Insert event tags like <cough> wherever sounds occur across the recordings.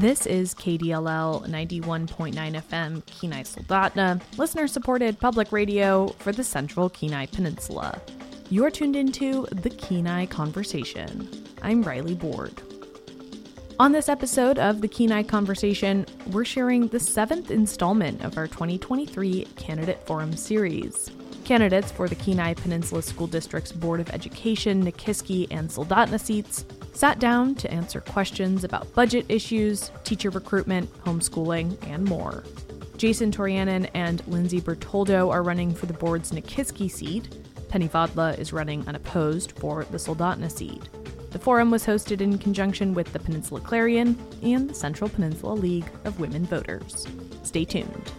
This is KDLL 91.9 FM Kenai Soldotna, listener supported public radio for the Central Kenai Peninsula. You're tuned into the Kenai Conversation. I'm Riley Board. On this episode of the Kenai Conversation, we're sharing the seventh installment of our 2023 Candidate Forum series. Candidates for the Kenai Peninsula School District's Board of Education, Nikiski, and Soldotna seats sat down to answer questions about budget issues, teacher recruitment, homeschooling, and more. Jason Tauriainen and Lyndsey Bertoldo are running for the board's Nikiski seat. Penny Vadla is running unopposed for the Soldotna seat. The forum was hosted in conjunction with the Peninsula Clarion and the Central Peninsula League of Women Voters. Stay tuned.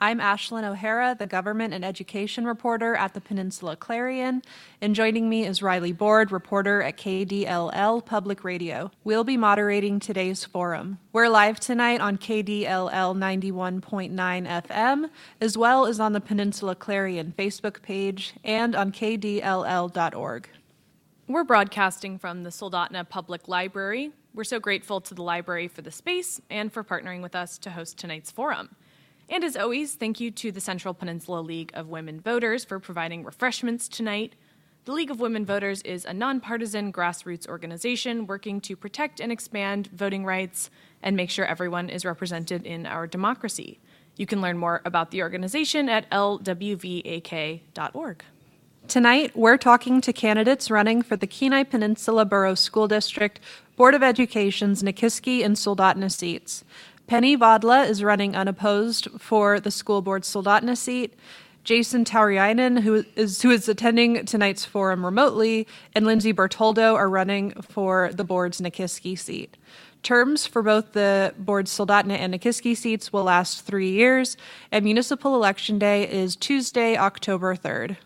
I'm Ashlyn O'Hara, the Government and Education reporter at the Peninsula Clarion, and joining me is Riley Board, reporter at KDLL Public Radio. We'll be moderating today's forum. We're live tonight on KDLL 91.9 FM, as well as on the Peninsula Clarion Facebook page and on kdll.org. We're broadcasting from the Soldotna Public Library. We're so grateful to the library for the space and for partnering with us to host tonight's forum. And as always, thank you to the Central Peninsula League of Women Voters for providing refreshments tonight. The League of Women Voters is a nonpartisan grassroots organization working to protect and expand voting rights and make sure everyone is represented in our democracy. You can learn more about the organization at lwvak.org. Tonight, we're talking to candidates running for the Kenai Peninsula Borough School District Board of Education's Nikiski and Soldotna seats. Penny Vadla is running unopposed for the school board Soldotna seat. Jason Tauriainen, who is who is attending tonight's forum remotely, and Lyndsey Bertoldo are running for the board's Nikiski seat. Terms for both the board's Soldotna and Nikiski seats will last three years, and municipal election day is Tuesday, October 3rd.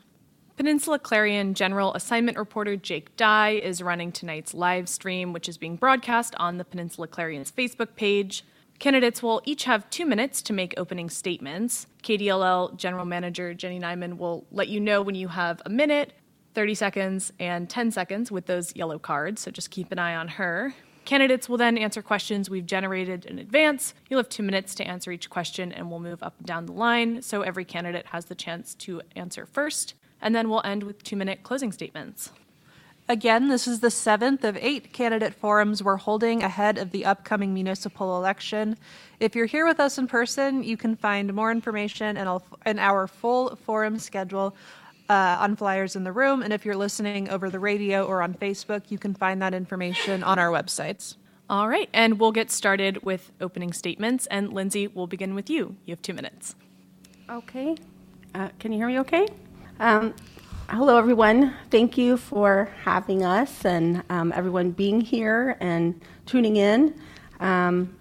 Peninsula Clarion General Assignment Reporter Jake Dye is running tonight's live stream, which is being broadcast on the Peninsula Clarion's Facebook page. Candidates will each have two minutes to make opening statements. KDLL General Manager Jenny Nyman will let you know when you have a minute, 30 seconds, and 10 seconds with those yellow cards, so just keep an eye on her. Candidates will then answer questions we've generated in advance. You'll have two minutes to answer each question, and we'll move up and down the line so every candidate has the chance to answer first. And then we'll end with two minute closing statements. Again, this is the seventh of eight candidate forums we're holding ahead of the upcoming municipal election. If you're here with us in person, you can find more information and our full forum schedule uh, on flyers in the room. And if you're listening over the radio or on Facebook, you can find that information on our websites. All right, and we'll get started with opening statements. And Lyndsey, we'll begin with you. You have two minutes. Okay. Uh, can you hear me okay? Um, hello, everyone. Thank you for having us and um, everyone being here and tuning in. Um,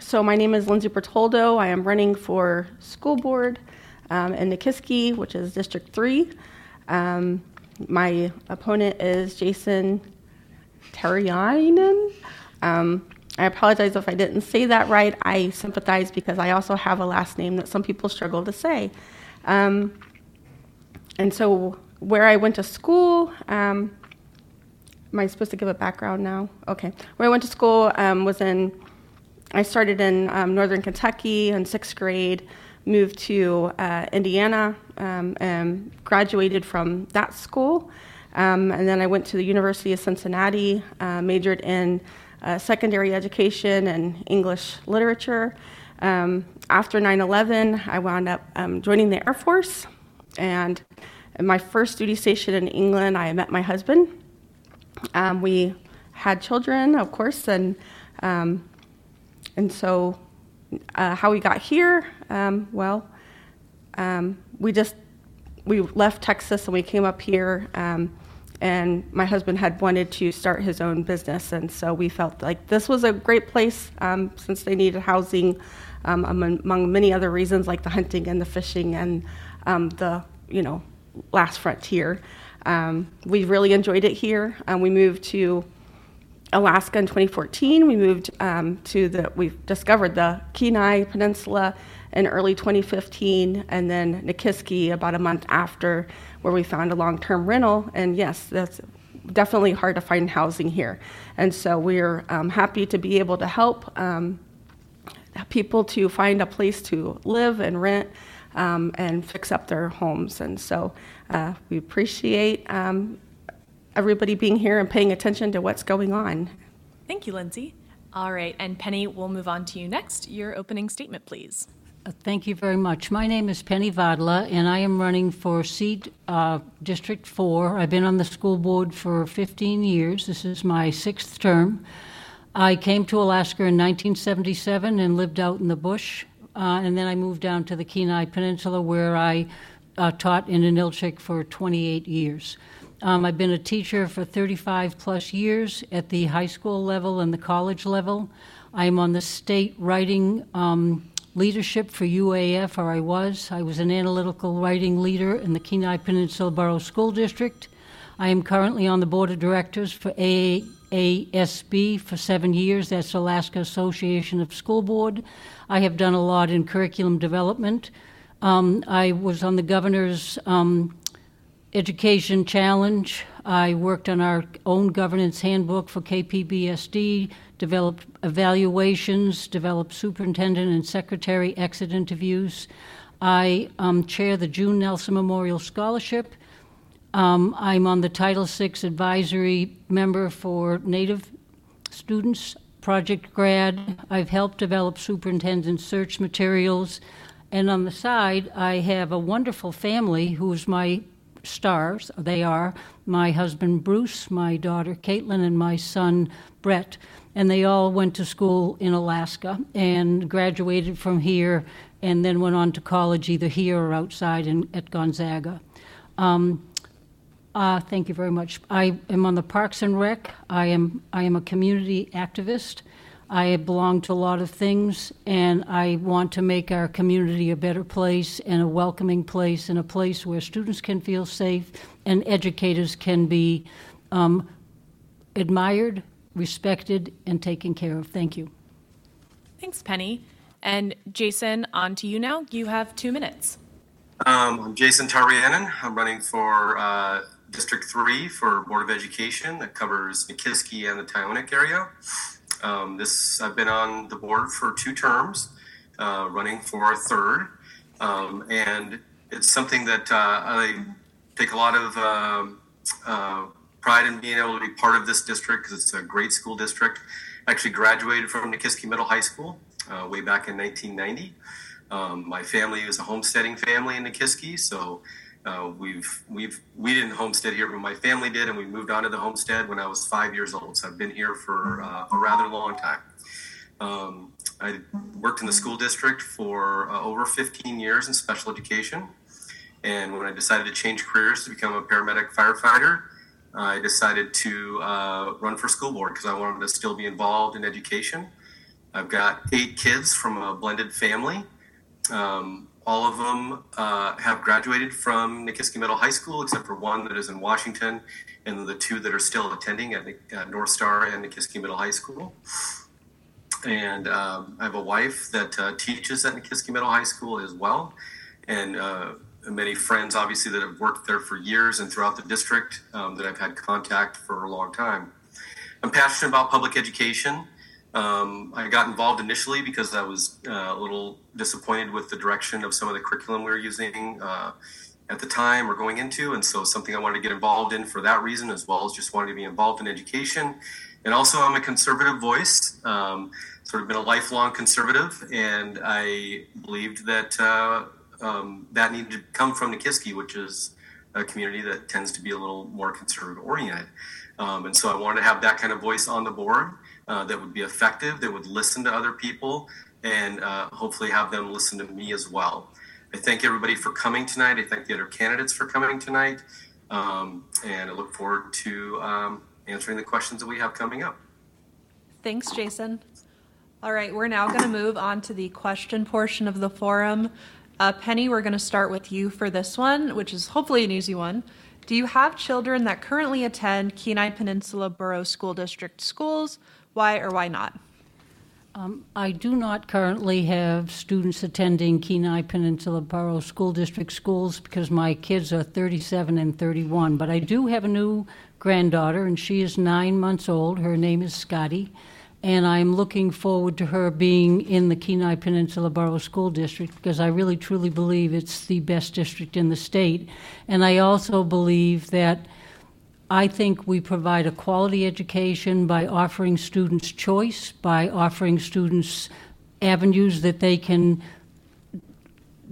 so, my name is Lyndsey Bertoldo. I am running for school board um, in Nikiski, which is District 3. Um, my opponent is Jason Tauriainen. Um, I apologize if I didn't say that right. I sympathize because I also have a last name that some people struggle to say. Um, and so where I went to school, um, am I supposed to give a background now? Okay. Where I went to school um, was in, I started in um, northern Kentucky in sixth grade, moved to uh, Indiana, um, and graduated from that school. Um, and then I went to the University of Cincinnati, uh, majored in uh, secondary education and English literature. Um, after 9 11, I wound up joining the Air Force and my first duty station in England, I met my husband. Um, we had children, of course, and um, and so uh, how we got here, um, well, um, we just we left Texas and we came up here. Um, and my husband had wanted to start his own business, and so we felt like this was a great place um, since they needed housing, among many other reasons like the hunting and the fishing and the you know last frontier. Um, we really enjoyed it here. Um, we moved to Alaska in 2014. We moved um, to the, we discovered the Kenai Peninsula in early 2015, and then Nikiski about a month after, where we found a long term rental. And yes, that's definitely hard to find housing here. And so we're um, happy to be able to help um, people to find a place to live and rent um, and fix up their homes. And so uh, we appreciate um, everybody being here and paying attention to what's going on. Thank you, Lyndsey. All right, and Penny, we'll move on to you next. Your opening statement, please. Uh, Thank you very much. My name is Penny Vadla, and I am running for seat uh, District 4. I've been on the school board for 15 years. This is my sixth term. I came to Alaska in 1977 and lived out in the bush, uh, and then I moved down to the Kenai Peninsula where I uh, taught in Ninilchik for 28 years. Um, I've been a teacher for 35 plus years at the high school level and the college level. I'm on the state writing um, leadership for UAF, or I was. I was an analytical writing leader in the Kenai Peninsula Borough School District. I am currently on the board of directors for AASB for seven years. That's Alaska Association of School Board. I have done a lot in curriculum development. Um, I was on the governor's um, education challenge. I worked on our own governance handbook for KPBSD, developed evaluations, developed superintendent and secretary exit interviews. I um, chair the June Nelson Memorial Scholarship. Um, I'm on the Title VI advisory member for Native students, Project Grad. I've helped develop superintendent search materials. And on the side, I have a wonderful family who's my stars. They are my husband Bruce, my daughter Caitlin, and my son Brett. And they all went to school in Alaska and graduated from here and then went on to college either here or outside in, at Gonzaga. Um, uh, thank you very much. I am on the Parks and Rec. I am I am a community activist. I belong to a lot of things, and I want to make our community a better place and a welcoming place and a place where students can feel safe and educators can be um, admired, respected, and taken care of. Thank you. Thanks, Penny. And Jason, on to you now. You have two minutes. Um, I'm Jason Tauriainen. I'm running for uh, District 3 for Board of Education that covers Nikiski and the Tyonek area. Um, this I've been on the board for two terms, uh, running for a third, um, and it's something that uh, I take a lot of um, uh, pride in being able to be part of this district because it's a great school district. I actually graduated from Nikiski Middle High School uh, way back in 1990. Um, my family is a homesteading family in Nikiski, so uh, we've we've we didn't homestead here, but my family did, and we moved on to the homestead when I was five years old. So I've been here for uh, a rather long time. Um, I worked in the school district for uh, over 15 years in special education, and when I decided to change careers to become a paramedic firefighter, I decided to uh, run for school board because I wanted to still be involved in education. I've got eight kids from a blended family. Um, all of them uh, have graduated from Nikiski Middle High School, except for one that is in Washington, and the two that are still attending at, at North Star and Nikiski Middle High School. And um, I have a wife that uh, teaches at Nikiski Middle High School as well, and uh, many friends, obviously, that have worked there for years and throughout the district um, that I've had contact for a long time. I'm passionate about public education. Um, I got involved initially because I was uh, a little disappointed with the direction of some of the curriculum we were using uh, at the time or going into. And so, something I wanted to get involved in for that reason, as well as just wanting to be involved in education. And also, I'm a conservative voice, um, sort of been a lifelong conservative. And I believed that uh, um, that needed to come from Nikiski, which is a community that tends to be a little more conservative oriented. Um, and so, I wanted to have that kind of voice on the board uh, that would be effective, that would listen to other people, and uh, hopefully have them listen to me as well. I thank everybody for coming tonight. I thank the other candidates for coming tonight. Um, and I look forward to um, answering the questions that we have coming up. Thanks, Jason. All right, we're now going to move on to the question portion of the forum. Uh, Penny, we're going to start with you for this one, which is hopefully an easy one. Do you have children that currently attend Kenai Peninsula Borough School District schools? Why or why not? Um, I do not currently have students attending Kenai Peninsula Borough School District schools because my kids are 37 and 31, but I do have a new granddaughter, and she is nine months old. Her name is Scotty, and I'm looking forward to her being in the Kenai Peninsula Borough School District because I really truly believe it's the best district in the state. And I also believe that I think we provide a quality education by offering students choice, by offering students avenues that they can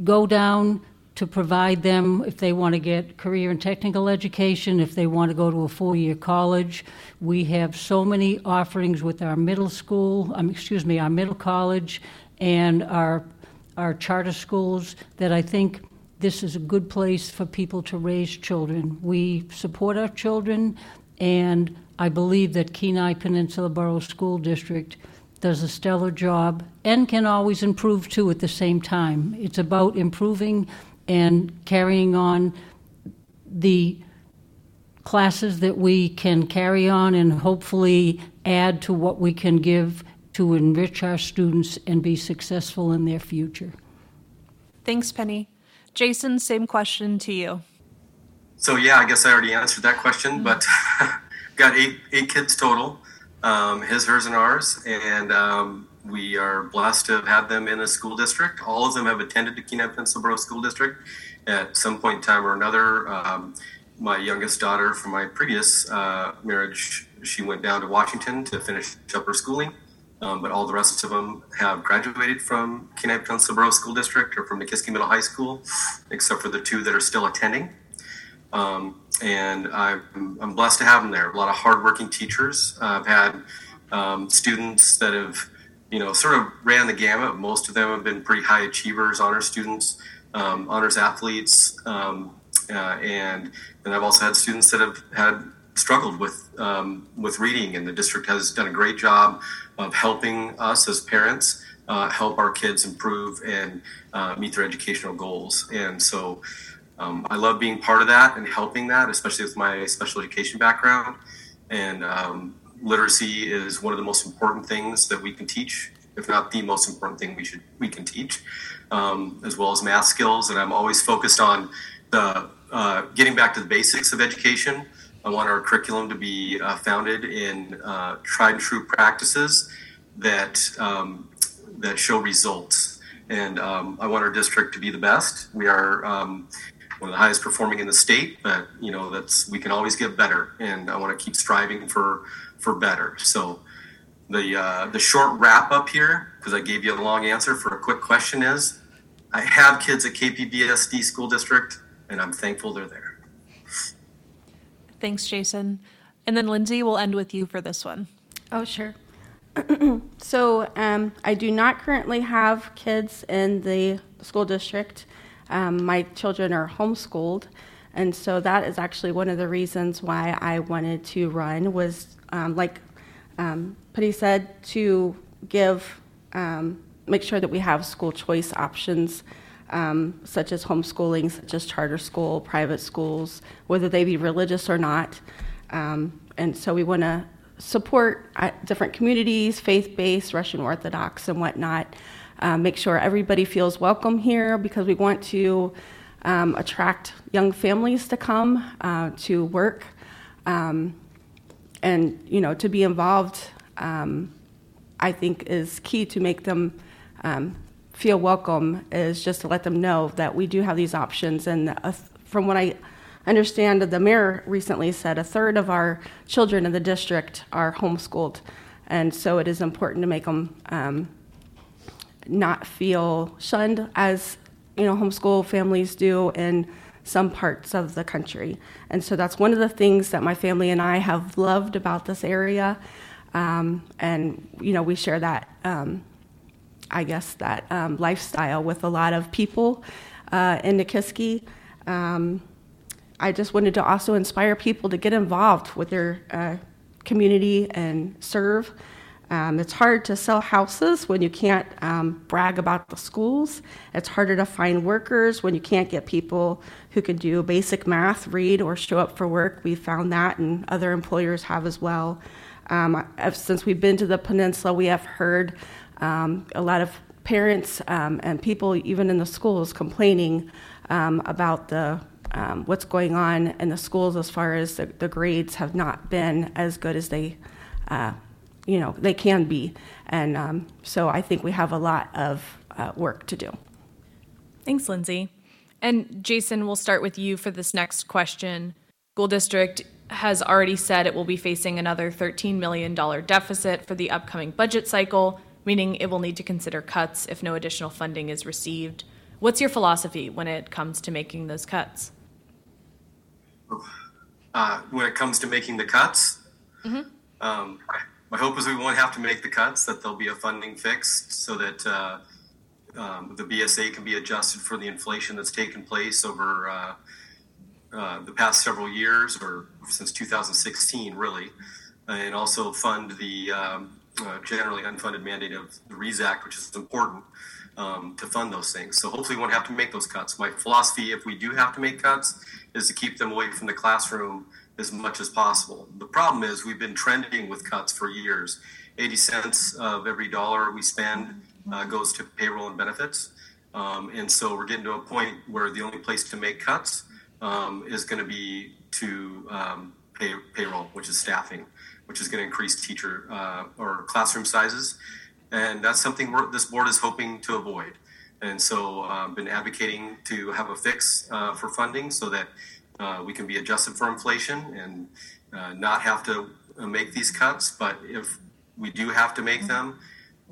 go down to provide them if they want to get career and technical education, if they want to go to a four year college. We have so many offerings with our middle school, um, excuse me, our middle college and our, our charter schools that I think this is a good place for people to raise children. We support our children, and I believe that Kenai Peninsula Borough School District does a stellar job and can always improve too at the same time. It's about improving and carrying on the classes that we can carry on and hopefully add to what we can give to enrich our students and be successful in their future. Thanks, Penny. Jason, same question to you. So yeah, I guess I already answered that question, but <laughs> got eight eight kids total, um, his, hers, and ours, and um, we are blessed to have had them in the school district. All of them have attended the Kenai Peninsula Borough School District at some point in time or another. Um, my youngest daughter from my previous uh, marriage, she went down to Washington to finish up her schooling. Um, but all the rest of them have graduated from Kenai Peninsula Borough School District or from Nikiski Middle High School, except for the two that are still attending. Um, and I'm, I'm, blessed to have them there. A lot of hardworking teachers. Uh, I've had um, students that have you know, sort of ran the gamut. Most of them have been pretty high achievers, honor students, um, honors athletes, um, uh, and and I've also had students that have had struggled with um, with reading, and the district has done a great job of helping us as parents uh, help our kids improve and uh, meet their educational goals. And so, um, I love being part of that and helping that, especially with my special education background. And um, literacy is one of the most important things that we can teach, if not the most important thing we should we can teach, um, as well as math skills. And I'm always focused on the uh, getting back to the basics of education. I want our curriculum to be uh, founded in uh, tried and true practices that um, that show results. And um, I want our district to be the best. We are um, one of the highest performing in the state, but you know that's we can always get better, and I want to keep striving for for better. So the uh, the short wrap up here, because I gave you a long answer for a quick question, is I have kids at KPBSD School District, and I'm thankful they're there. Thanks, Jason. And then Lyndsey, we'll end with you for this one. Oh, sure. <clears throat> so um, I do not currently have kids in the school district. Um, my children are homeschooled, and so that is actually one of the reasons why I wanted to run was um, like um, said, to give, um, make sure that we have school choice options, um, such as homeschooling, such as charter school, private schools, whether they be religious or not. Um, and so we want to support uh, different communities, faith based, Russian Orthodox, and whatnot. Uh, make sure everybody feels welcome here because we want to um, attract young families to come uh, to work. Um, and you know to be involved um, i think is key to make them um, feel welcome is just to let them know that we do have these options. And from what i understand the mayor recently said a third of our children in the district are homeschooled. And so it is important to make them um, not feel shunned as you know homeschool families do. And some parts of the country. And so that's one of the things that my family and I have loved about this area. Um, and, you know, we share that, um, I guess, that um, lifestyle with a lot of people uh, in Nikiski. Um, I just wanted to also inspire people to get involved with their uh, community and serve. Um, it's hard to sell houses when you can't um, brag about the schools. It's harder to find workers when you can't get people who can do basic math, read, or show up for work. We found that, and other employers have as well. Um, since we've been to the peninsula, we have heard um, a lot of parents um, and people, even in the schools, complaining um, about the um, what's going on in the schools as far as the, the grades have not been as good as they, uh, you know, they can be. And um, so I think we have a lot of uh, work to do. Thanks, Lyndsey. And Jason, we'll start with you for this next question. School district has already said it will be facing another $13 million deficit for the upcoming budget cycle, meaning it will need to consider cuts if no additional funding is received. What's your philosophy when it comes to making those cuts? Uh, when it comes to making the cuts, mm-hmm. um, my hope is we won't have to make the cuts, that there'll be a funding fix so that uh, um, the BSA can be adjusted for the inflation that's taken place over uh, uh, the past several years or since 2016, really, and also fund the um, uh, generally unfunded mandate of the Reads Act, which is important um, to fund those things. So hopefully, we won't have to make those cuts. My philosophy, if we do have to make cuts, is to keep them away from the classroom as much as possible. The problem is we've been trending with cuts for years. 80 cents of every dollar we spend uh, goes to payroll and benefits. Um, and so we're getting to a point where the only place to make cuts um, is going to be to um, pay, payroll, which is staffing, which is going to increase teacher uh, or classroom sizes. And that's something this board is hoping to avoid. And so I've uh, been advocating to have a fix uh, for funding so that uh, we can be adjusted for inflation and uh, not have to uh, make these cuts. But if we do have to make them,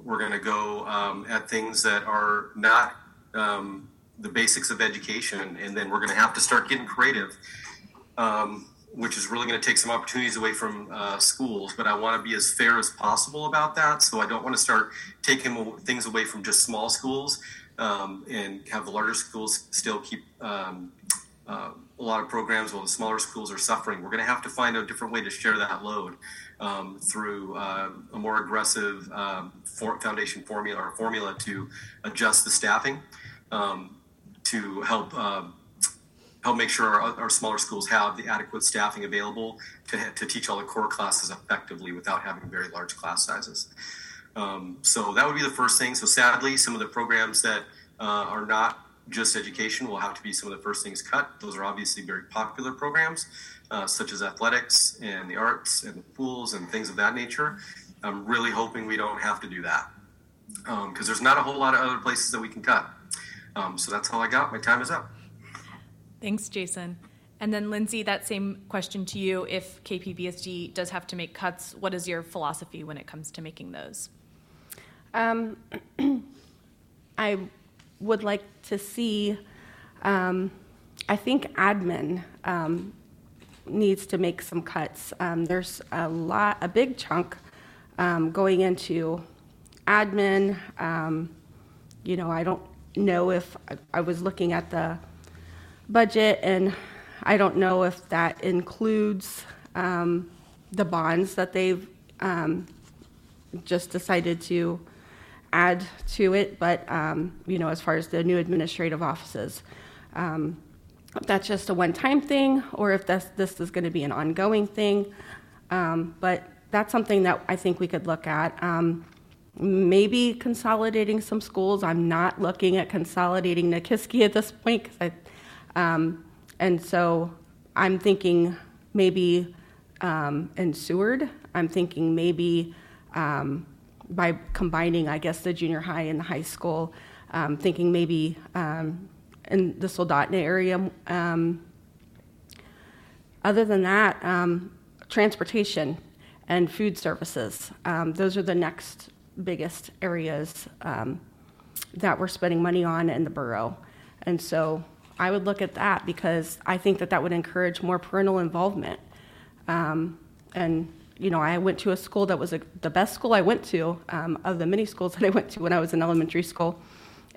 we're going to go um, at things that are not um, the basics of education, and then we're going to have to start getting creative, um, which is really going to take some opportunities away from uh, schools. But I want to be as fair as possible about that, so I don't want to start taking things away from just small schools um, and have the larger schools still keep. Um, uh, a lot of programs while the smaller schools are suffering. We're going to have to find a different way to share that load um, through uh, a more aggressive um, for foundation formula or formula to adjust the staffing um, to help uh, help make sure our, our, smaller schools have the adequate staffing available to, to teach all the core classes effectively without having very large class sizes. Um, so that would be the first thing. So sadly, some of the programs that uh, are not just education will have to be some of the first things cut. Those are obviously very popular programs, uh, such as athletics and the arts and the pools and things of that nature. I'm really hoping we don't have to do that because um, there's not a whole lot of other places that we can cut. Um, so that's all I got. My time is up. Thanks, Jason. And then, Lyndsey, that same question to you. If KPBSD does have to make cuts, what is your philosophy when it comes to making those? Um, <clears throat> I would like to see, um, I think admin um, needs to make some cuts. Um, there's a lot, a big chunk um, going into admin. Um, you know, I don't know if I, I was looking at the budget and I don't know if that includes um, the bonds that they've just decided to add to it, but um, you know, as far as the new administrative offices, um, that's just a one-time thing, or if this this is going to be an ongoing thing. Um, but that's something that I think we could look at. Um, maybe consolidating some schools. I'm not looking at consolidating Nikiski at this point, I, um, and so I'm thinking maybe um, in Seward. I'm thinking maybe by combining, I guess, the junior high and the high school, um, thinking maybe um, in the Soldotna area. Um, other than that, um, transportation and food services. Um, those are the next biggest areas um, that we're spending money on in the borough. And so I would look at that because I think that that would encourage more parental involvement. and you know, I went to a school that was a, the best school I went to um, of the many schools that I went to when I was in elementary school.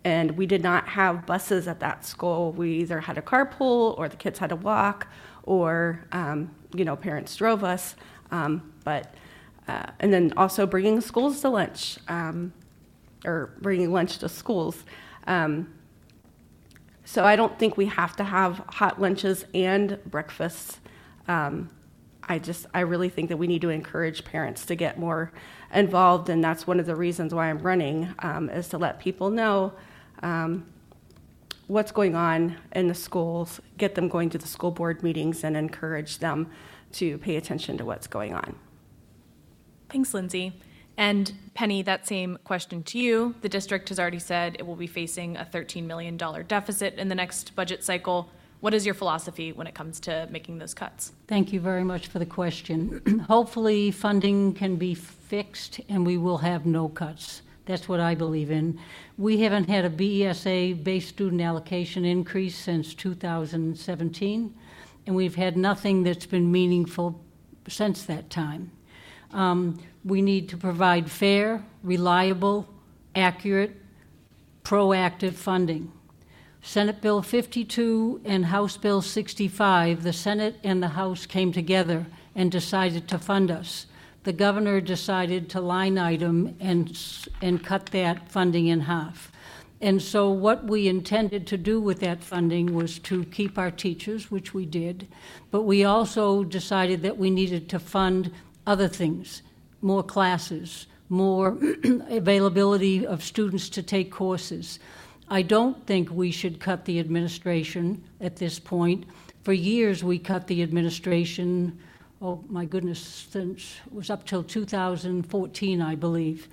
And we did not have buses at that school. We either had a carpool or the kids had to walk or, um, you know, parents drove us. Um, but, uh, and then also bringing schools to lunch um, or bringing lunch to schools. Um, so I don't think we have to have hot lunches and breakfasts. Um, I just, I really think that we need to encourage parents to get more involved, and that's one of the reasons why I'm running, um, is to let people know um, what's going on in the schools, get them going to the school board meetings, and encourage them to pay attention to what's going on. Thanks, Lyndsey. And Penny, that same question to you. The district has already said it will be facing a $13 million deficit in the next budget cycle. What is your philosophy when it comes to making those cuts? Thank you very much for the question. <clears throat> Hopefully, funding can be fixed and we will have no cuts. That's what I believe in. We haven't had a BESA base student allocation increase since 2017, and we've had nothing that's been meaningful since that time. Um, we need to provide fair, reliable, accurate, proactive funding. Senate Bill 52 and House Bill 65, the Senate and the House came together and decided to fund us. The governor decided to line item and, and cut that funding in half. And so, what we intended to do with that funding was to keep our teachers, which we did, but we also decided that we needed to fund other things more classes, more <clears throat> availability of students to take courses. I don't think we should cut the administration at this point. For years, we cut the administration. Oh my goodness, since it was up till 2014, I believe.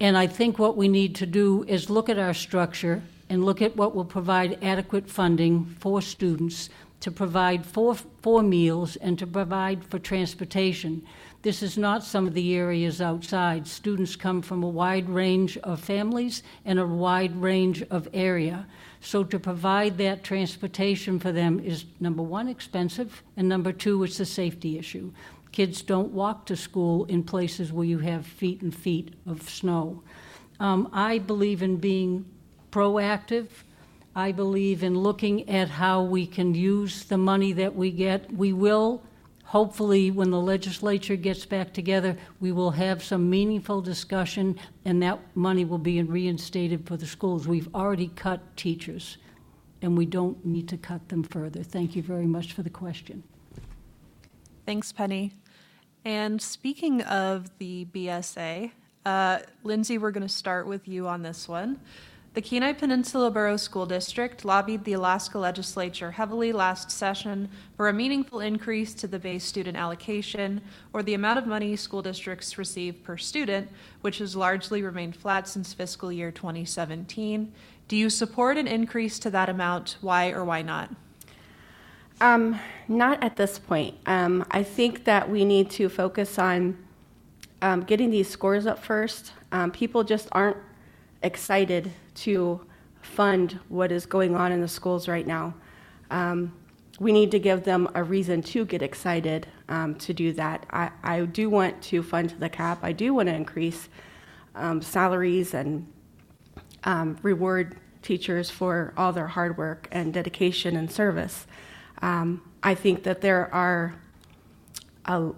And I think what we need to do is look at our structure and look at what will provide adequate funding for students to provide for, for meals and to provide for transportation. This is not some of the areas outside. Students come from a wide range of families and a wide range of area. So to provide that transportation for them is number one, expensive, and number two, it's a safety issue. Kids don't walk to school in places where you have feet and feet of snow. Um, I believe in being proactive. I believe in looking at how we can use the money that we get. We will hopefully, when the legislature gets back together, we will have some meaningful discussion and that money will be reinstated for the schools. We've already cut teachers and we don't need to cut them further. Thank you very much for the question. Thanks, Penny. And speaking of the BSA, uh, Lyndsey, we're going to start with you on this one. The Kenai Peninsula Borough School District lobbied the Alaska legislature heavily last session for a meaningful increase to the base student allocation or the amount of money school districts receive per student, which has largely remained flat since fiscal year 2017. Do you support an increase to that amount? Why or why not? Um, not at this point. Um, I think that we need to focus on um, getting these scores up first. Um, people just aren't excited to fund what is going on in the schools right now. Um, we need to give them a reason to get excited um, to do that. I, I, do want to fund the cap. I do want to increase um, salaries and um, reward teachers for all their hard work and dedication and service. Um, I think that there are a,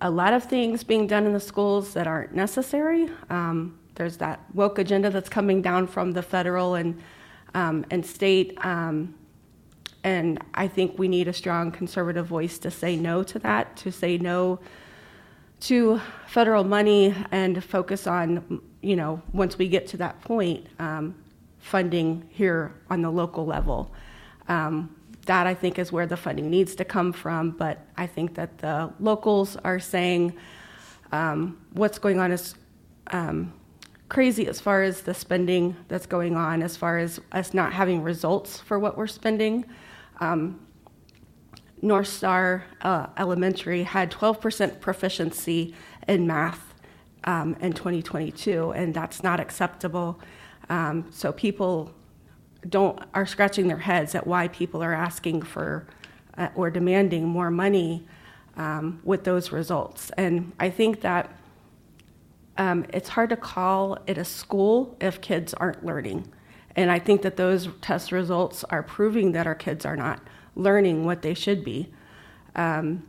a lot of things being done in the schools that aren't necessary. Um, there's that woke agenda that's coming down from the federal and um, and state. Um, and I think we need a strong conservative voice to say no to that, to say no to federal money and focus on, you know, once we get to that point, um, funding here on the local level. Um, that I think is where the funding needs to come from, but I think that the locals are saying um, what's going on is um, crazy as far as the spending that's going on, as far as us not having results for what we're spending. Um, North Star uh, Elementary had 12% proficiency in math um, in 2022, and that's not acceptable. Um, so people don't are scratching their heads at why people are asking for uh, or demanding more money um, with those results. And I think that um, it's hard to call it a school if kids aren't learning. And I think that those test results are proving that our kids are not learning what they should be. Um,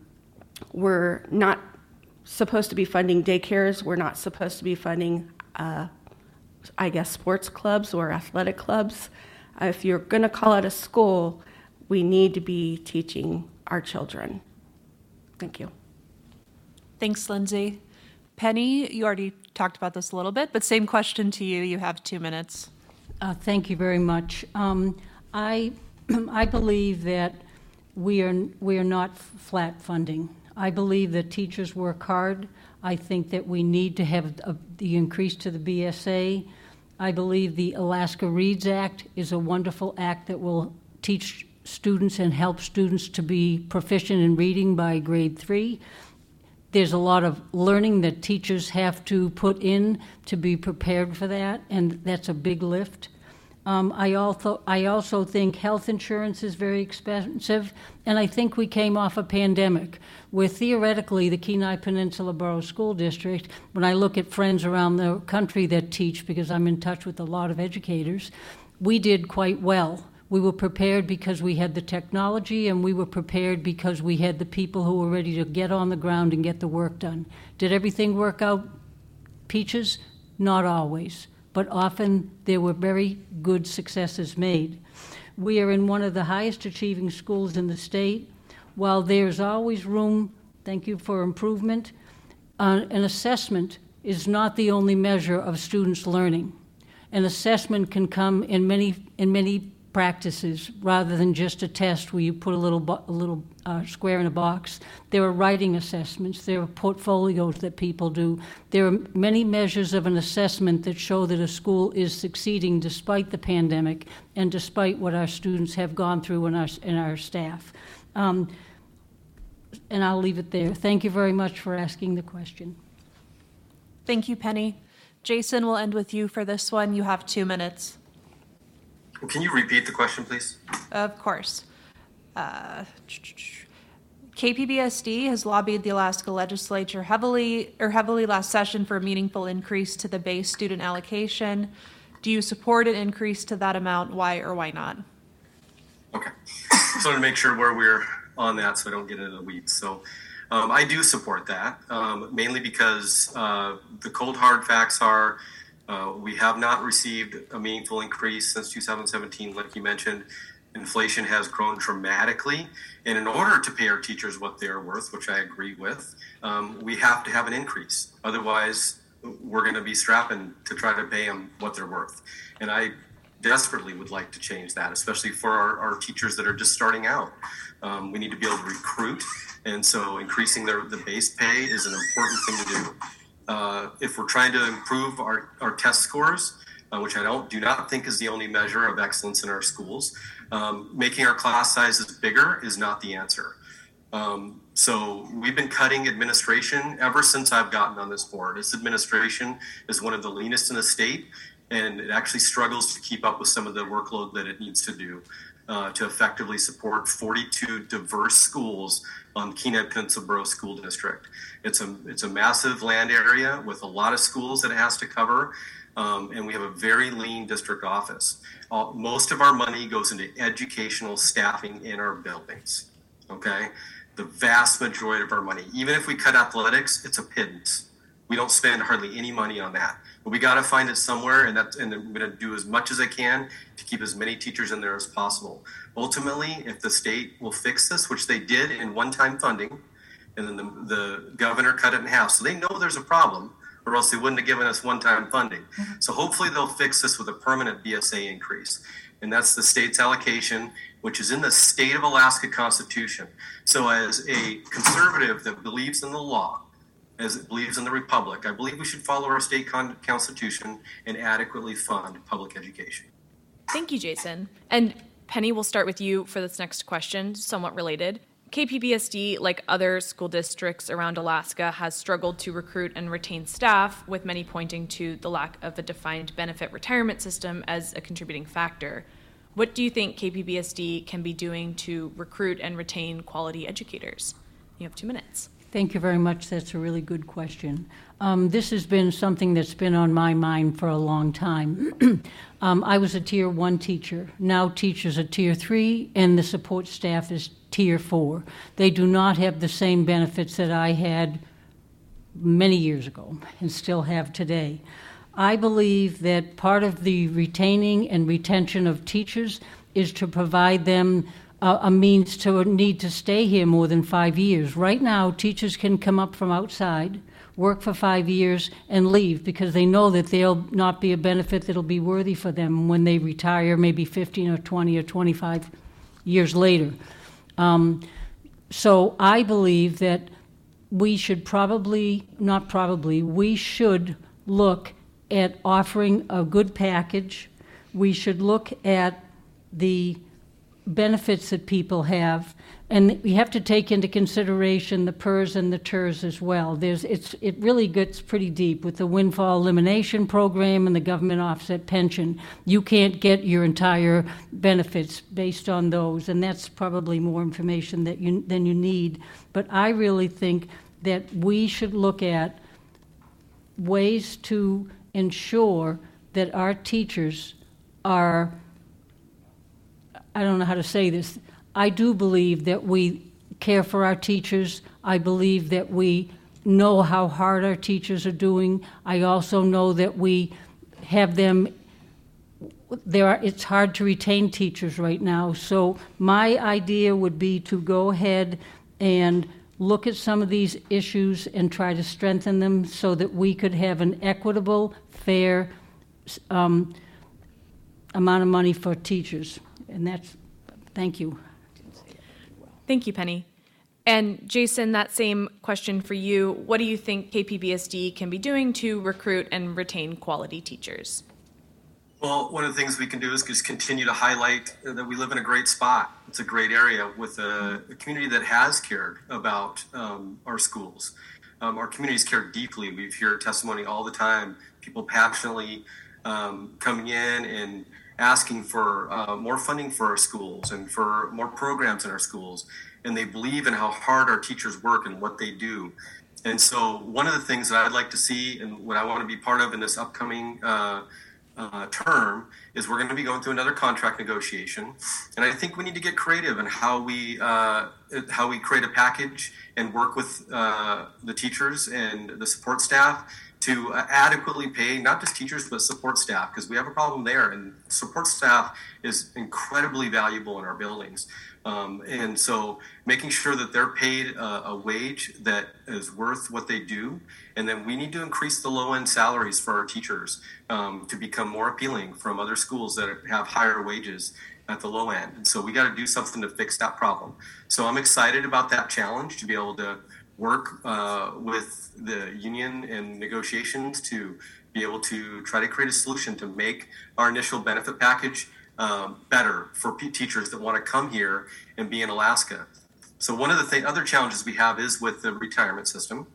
we're not supposed to be funding daycares, we're not supposed to be funding, uh, I guess, sports clubs or athletic clubs. If you're going to call it a school, we need to be teaching our children. Thank you. Thanks, Lyndsey. Penny, you already talked about this a little bit, but same question to you. You have two minutes. Uh, thank you very much. Um, I, <clears throat> I believe that we are, we are not flat funding. I believe that teachers work hard. I think that we need to have a, the increase to the BSA. I believe the Alaska Reads Act is a wonderful act that will teach students and help students to be proficient in reading by grade three. There's a lot of learning that teachers have to put in to be prepared for that, and that's a big lift. Um, I also I also think health insurance is very expensive, and I think we came off a pandemic where theoretically the Kenai Peninsula Borough School District. When I look at friends around the country that teach, because I'm in touch with a lot of educators, we did quite well. We were prepared because we had the technology, and we were prepared because we had the people who were ready to get on the ground and get the work done. Did everything work out, Peaches? Not always but often there were very good successes made. We are in one of the highest achieving schools in the state. While there's always room, thank you for improvement, uh, an assessment is not the only measure of students' learning. An assessment can come in many, in many practices rather than just a test where you put a little, bo- a little uh, square in a box. There are writing assessments, there are portfolios that people do. There are many measures of an assessment that show that a school is succeeding despite the pandemic and despite what our students have gone through and our, and our staff. Um, and I'll leave it there. Thank you very much for asking the question. Thank you, Penny. Jason, we'll end with you for this one. You have two minutes. Can you repeat the question, please? Of course. Uh, KPBSD has lobbied the Alaska legislature heavily or heavily last session for a meaningful increase to the base student allocation. Do you support an increase to that amount? Why or why not? Okay. Just So to make sure where we're on that so I don't get into the weeds. So um, I do support that, um, mainly because uh, the cold hard facts are uh, we have not received a meaningful increase since 2017, like you mentioned. Inflation has grown dramatically, and in order to pay our teachers what they are worth, which I agree with, um, we have to have an increase. Otherwise, we're going to be strapping to try to pay them what they're worth. And I desperately would like to change that, especially for our, our teachers that are just starting out. Um, we need to be able to recruit, and so increasing their the base pay is an important thing to do uh, if we're trying to improve our, our test scores, uh, which I don't do not think is the only measure of excellence in our schools, um, making our class sizes bigger is not the answer. Um, so we've been cutting administration ever since I've gotten on this board. This administration is one of the leanest in the state, and it actually struggles to keep up with some of the workload that it needs to do uh, to effectively support 42 diverse schools on Kenai Borough School District. It's a it's a massive land area with a lot of schools that it has to cover, um, and we have a very lean district office. Most of our money goes into educational staffing in our buildings. Okay, the vast majority of our money, even if we cut athletics, it's a pittance. We don't spend hardly any money on that, but we got to find it somewhere, and that's and I'm going to do as much as I can to keep as many teachers in there as possible. Ultimately, if the state will fix this, which they did in one-time funding, and then the, the governor cut it in half, so they know there's a problem, or else they wouldn't have given us one-time funding. Mm-hmm. So hopefully they'll fix this with a permanent BSA increase, and that's the state's allocation, which is in the state of Alaska Constitution. So as a conservative that believes in the law, as it believes in the republic, I believe we should follow our state con- constitution and adequately fund public education. Thank you, Jason. And Penny, we'll start with you for this next question, somewhat related. KPBSD, like other school districts around Alaska, has struggled to recruit and retain staff, with many pointing to the lack of a defined benefit retirement system as a contributing factor. What do you think KPBSD can be doing to recruit and retain quality educators? You have two minutes. Thank you very much. That's a really good question. Um, this has been something that's been on my mind for a long time. <clears throat> um, I was a tier one teacher. Now, teachers are tier three, and the support staff is tier four. They do not have the same benefits that I had many years ago and still have today. I believe that part of the retaining and retention of teachers is to provide them a means to need to stay here more than five years. Right now, teachers can come up from outside work for five years, and leave because they know that there'll not be a benefit that'll be worthy for them when they retire, maybe 15 or 20 or 25 years later. Um, so I believe that we should probably, not probably, we should look at offering a good package. We should look at the benefits that people have, and we have to take into consideration the PERS and the TERS as well. There's, it's, it really gets pretty deep with the windfall elimination program and the government offset pension. You can't get your entire benefits based on those, and that's probably more information that you, than you need. But I really think that we should look at ways to ensure that our teachers are I don't know how to say this. I do believe that we care for our teachers. I believe that we know how hard our teachers are doing. I also know that we have them. There are, it's hard to retain teachers right now. So my idea would be to go ahead and look at some of these issues and try to strengthen them so that we could have an equitable, fair um, amount of money for teachers. And that's, thank you. Thank you, Penny. And Jason, that same question for you. What do you think KPBSD can be doing to recruit and retain quality teachers? Well, one of the things we can do is just continue to highlight that we live in a great spot. It's a great area with a, a community that has cared about um, our schools. Um, our communities care deeply. We hear testimony all the time, people passionately um, coming in and asking for uh, more funding for our schools and for more programs in our schools. And they believe in how hard our teachers work and what they do. And so, one of the things that I'd like to see and what I want to be part of in this upcoming uh, uh, term is we're going to be going through another contract negotiation, and I think we need to get creative in how we uh, how we create a package and work with uh, the teachers and the support staff to uh, adequately pay not just teachers but support staff because we have a problem there and support staff is incredibly valuable in our buildings. Um, and so making sure that they're paid a, a, wage that is worth what they do and then we need to increase the low end salaries for our teachers um, to become more appealing from other schools that have higher wages at the low end. And so we got to do something to fix that problem. So i'm excited about that challenge to be able to work uh, with the union in negotiations to be able to try to create a solution to make our initial benefit package um, better for teachers that want to come here and be in Alaska. So one of the th- other challenges we have is with the retirement system.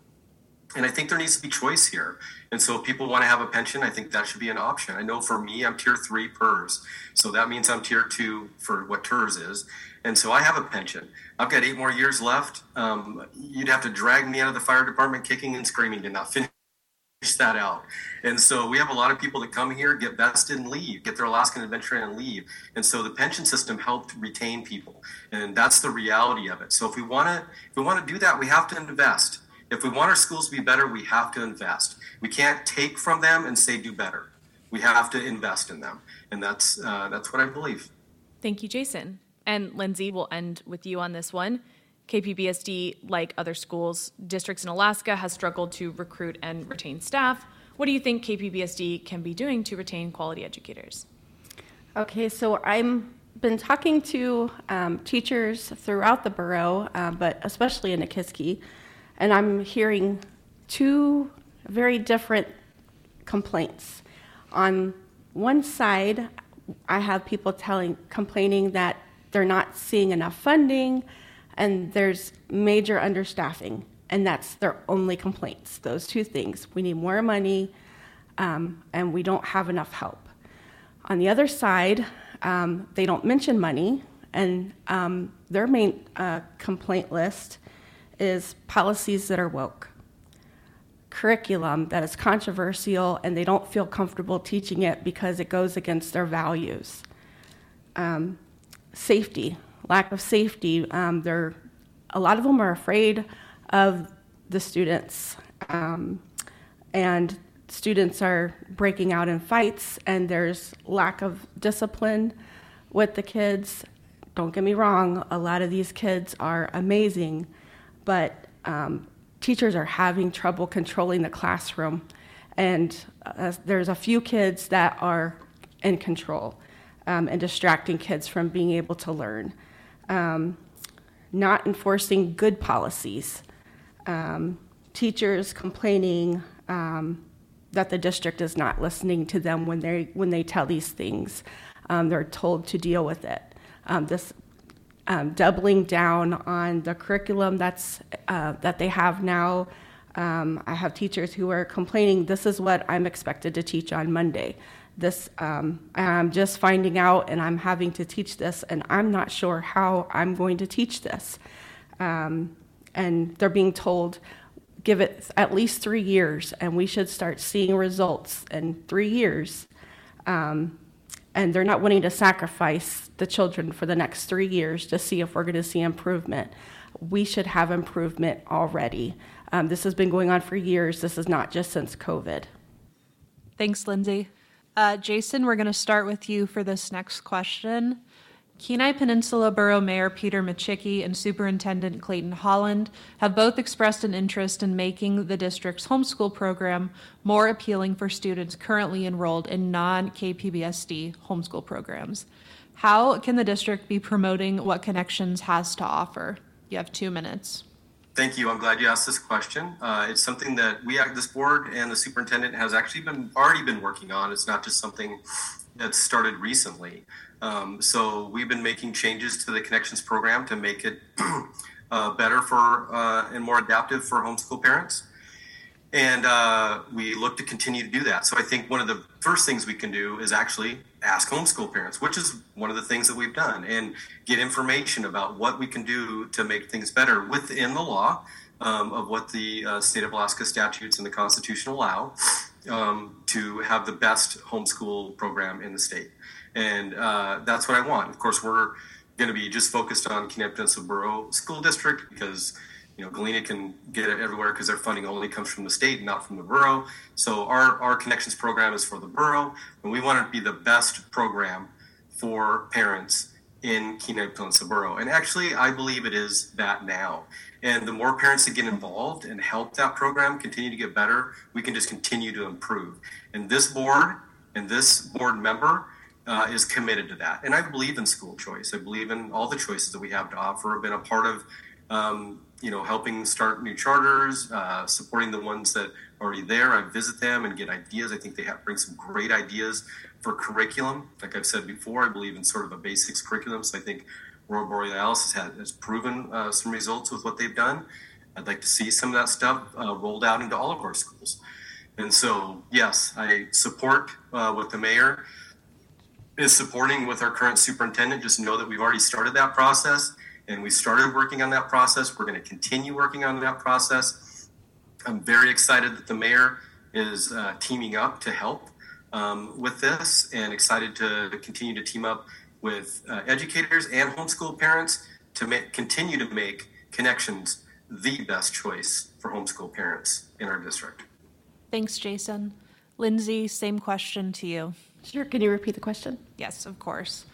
And I think there needs to be choice here. And so if people want to have a pension, I think that should be an option. I know for me, I'm tier three PERS. So that means I'm tier two for what TERS is. And so I have a pension. I've got eight more years left. Um, you'd have to drag me out of the fire department kicking and screaming to not finish that out. And so we have a lot of people that come here, get vested and leave, get their Alaskan adventure and leave. And so the pension system helped retain people. And that's the reality of it. So if we want to if we want to do that, we have to invest. If we want our schools to be better, we have to invest. We can't take from them and say do better. We have to invest in them. And that's uh, that's what I believe. Thank you, Jason. And Lyndsey, we'll end with you on this one. KPBSD, like other schools, districts in Alaska, has struggled to recruit and retain staff. What do you think KPBSD can be doing to retain quality educators? Okay, so I'm been talking to um, teachers throughout the borough, uh, but especially in Nikiski, and I'm hearing two very different complaints. On one side, I have people telling, complaining that they're not seeing enough funding, and there's major understaffing. And that's their only complaints, those two things. We need more money, um, and we don't have enough help. On the other side, um, they don't mention money, and um, their main uh, complaint list is policies that are woke, curriculum that is controversial, and they don't feel comfortable teaching it because it goes against their values. Um, safety, lack of safety. Um, they're, a lot of them are afraid of the students. Um, and students are breaking out in fights, and there's lack of discipline with the kids. Don't get me wrong, a lot of these kids are amazing, but um, teachers are having trouble controlling the classroom. And uh, there's a few kids that are in control um, and distracting kids from being able to learn. Um, not enforcing good policies. Um, teachers complaining um, that the district is not listening to them when they when they tell these things. Um, they're told to deal with it. This um, doubling down on the curriculum that's uh, that they have now. Um, I have teachers who are complaining. This is what I'm expected to teach on Monday. This um, I'm just finding out, and I'm having to teach this, and I'm not sure how I'm going to teach this. Um, and they're being told, give it at least three years, and we should start seeing results in three years. Um, and they're not wanting to sacrifice the children for the next three years to see if we're going to see improvement. We should have improvement already. Um, this has been going on for years. This is not just since COVID. Thanks, Lyndsey. Uh, Jason, we're going to start with you for this next question. Kenai Peninsula Borough Mayor Peter Micciche and Superintendent Clayton Holland have both expressed an interest in making the district's homeschool program more appealing for students currently enrolled in non KPBSD homeschool programs. How can the district be promoting what Connections has to offer? You have two minutes. Thank you. I'm glad you asked this question. Uh, it's something that we, this board, and the superintendent has actually been already been working on. It's not just something that started recently. Um, so we've been making changes to the Connections program to make it <clears throat> uh, better for uh, and more adaptive for homeschool parents. And uh, we look to continue to do that. So I think one of the first things we can do is actually ask homeschool parents, which is one of the things that we've done, and get information about what we can do to make things better within the law um, of what the uh, state of Alaska statutes and the Constitution allow um, to have the best homeschool program in the state and uh, that's what I want. Of course, we're going to be just focused on Kenai Peninsula Borough School District because you know Galena can get it everywhere because their funding only comes from the state, not from the borough. So our our connections program is for the borough, and we want to be the best program for parents in Kenai Peninsula Borough. And actually, I believe it is that now. And the more parents that get involved and help that program continue to get better, we can just continue to improve. And this board and this board member uh, is committed to that. And I believe in school choice. I believe in all the choices that we have to offer. I've been a part of, um, you know, helping start new charters, uh, supporting the ones that are already there. I visit them and get ideas. I think they have bring some great ideas for curriculum. Like I've said before, I believe in sort of a basics curriculum. So I think Aurora Borealis has, had, has proven uh, some results with what they've done. I'd like to see some of that stuff uh, rolled out into all of our schools. And so, yes, I support uh, with the mayor is supporting with our current superintendent. Just know that we've already started that process and we started working on that process. We're going to continue working on that process. I'm very excited that the mayor is uh, teaming up to help um, with this and excited to, to, continue to team up with uh, educators and homeschool parents to make, continue to make connections the best choice for homeschool parents in our district. Thanks, Jason. Lyndsey, same question to you. Sure. Can you repeat the question? Yes, of course.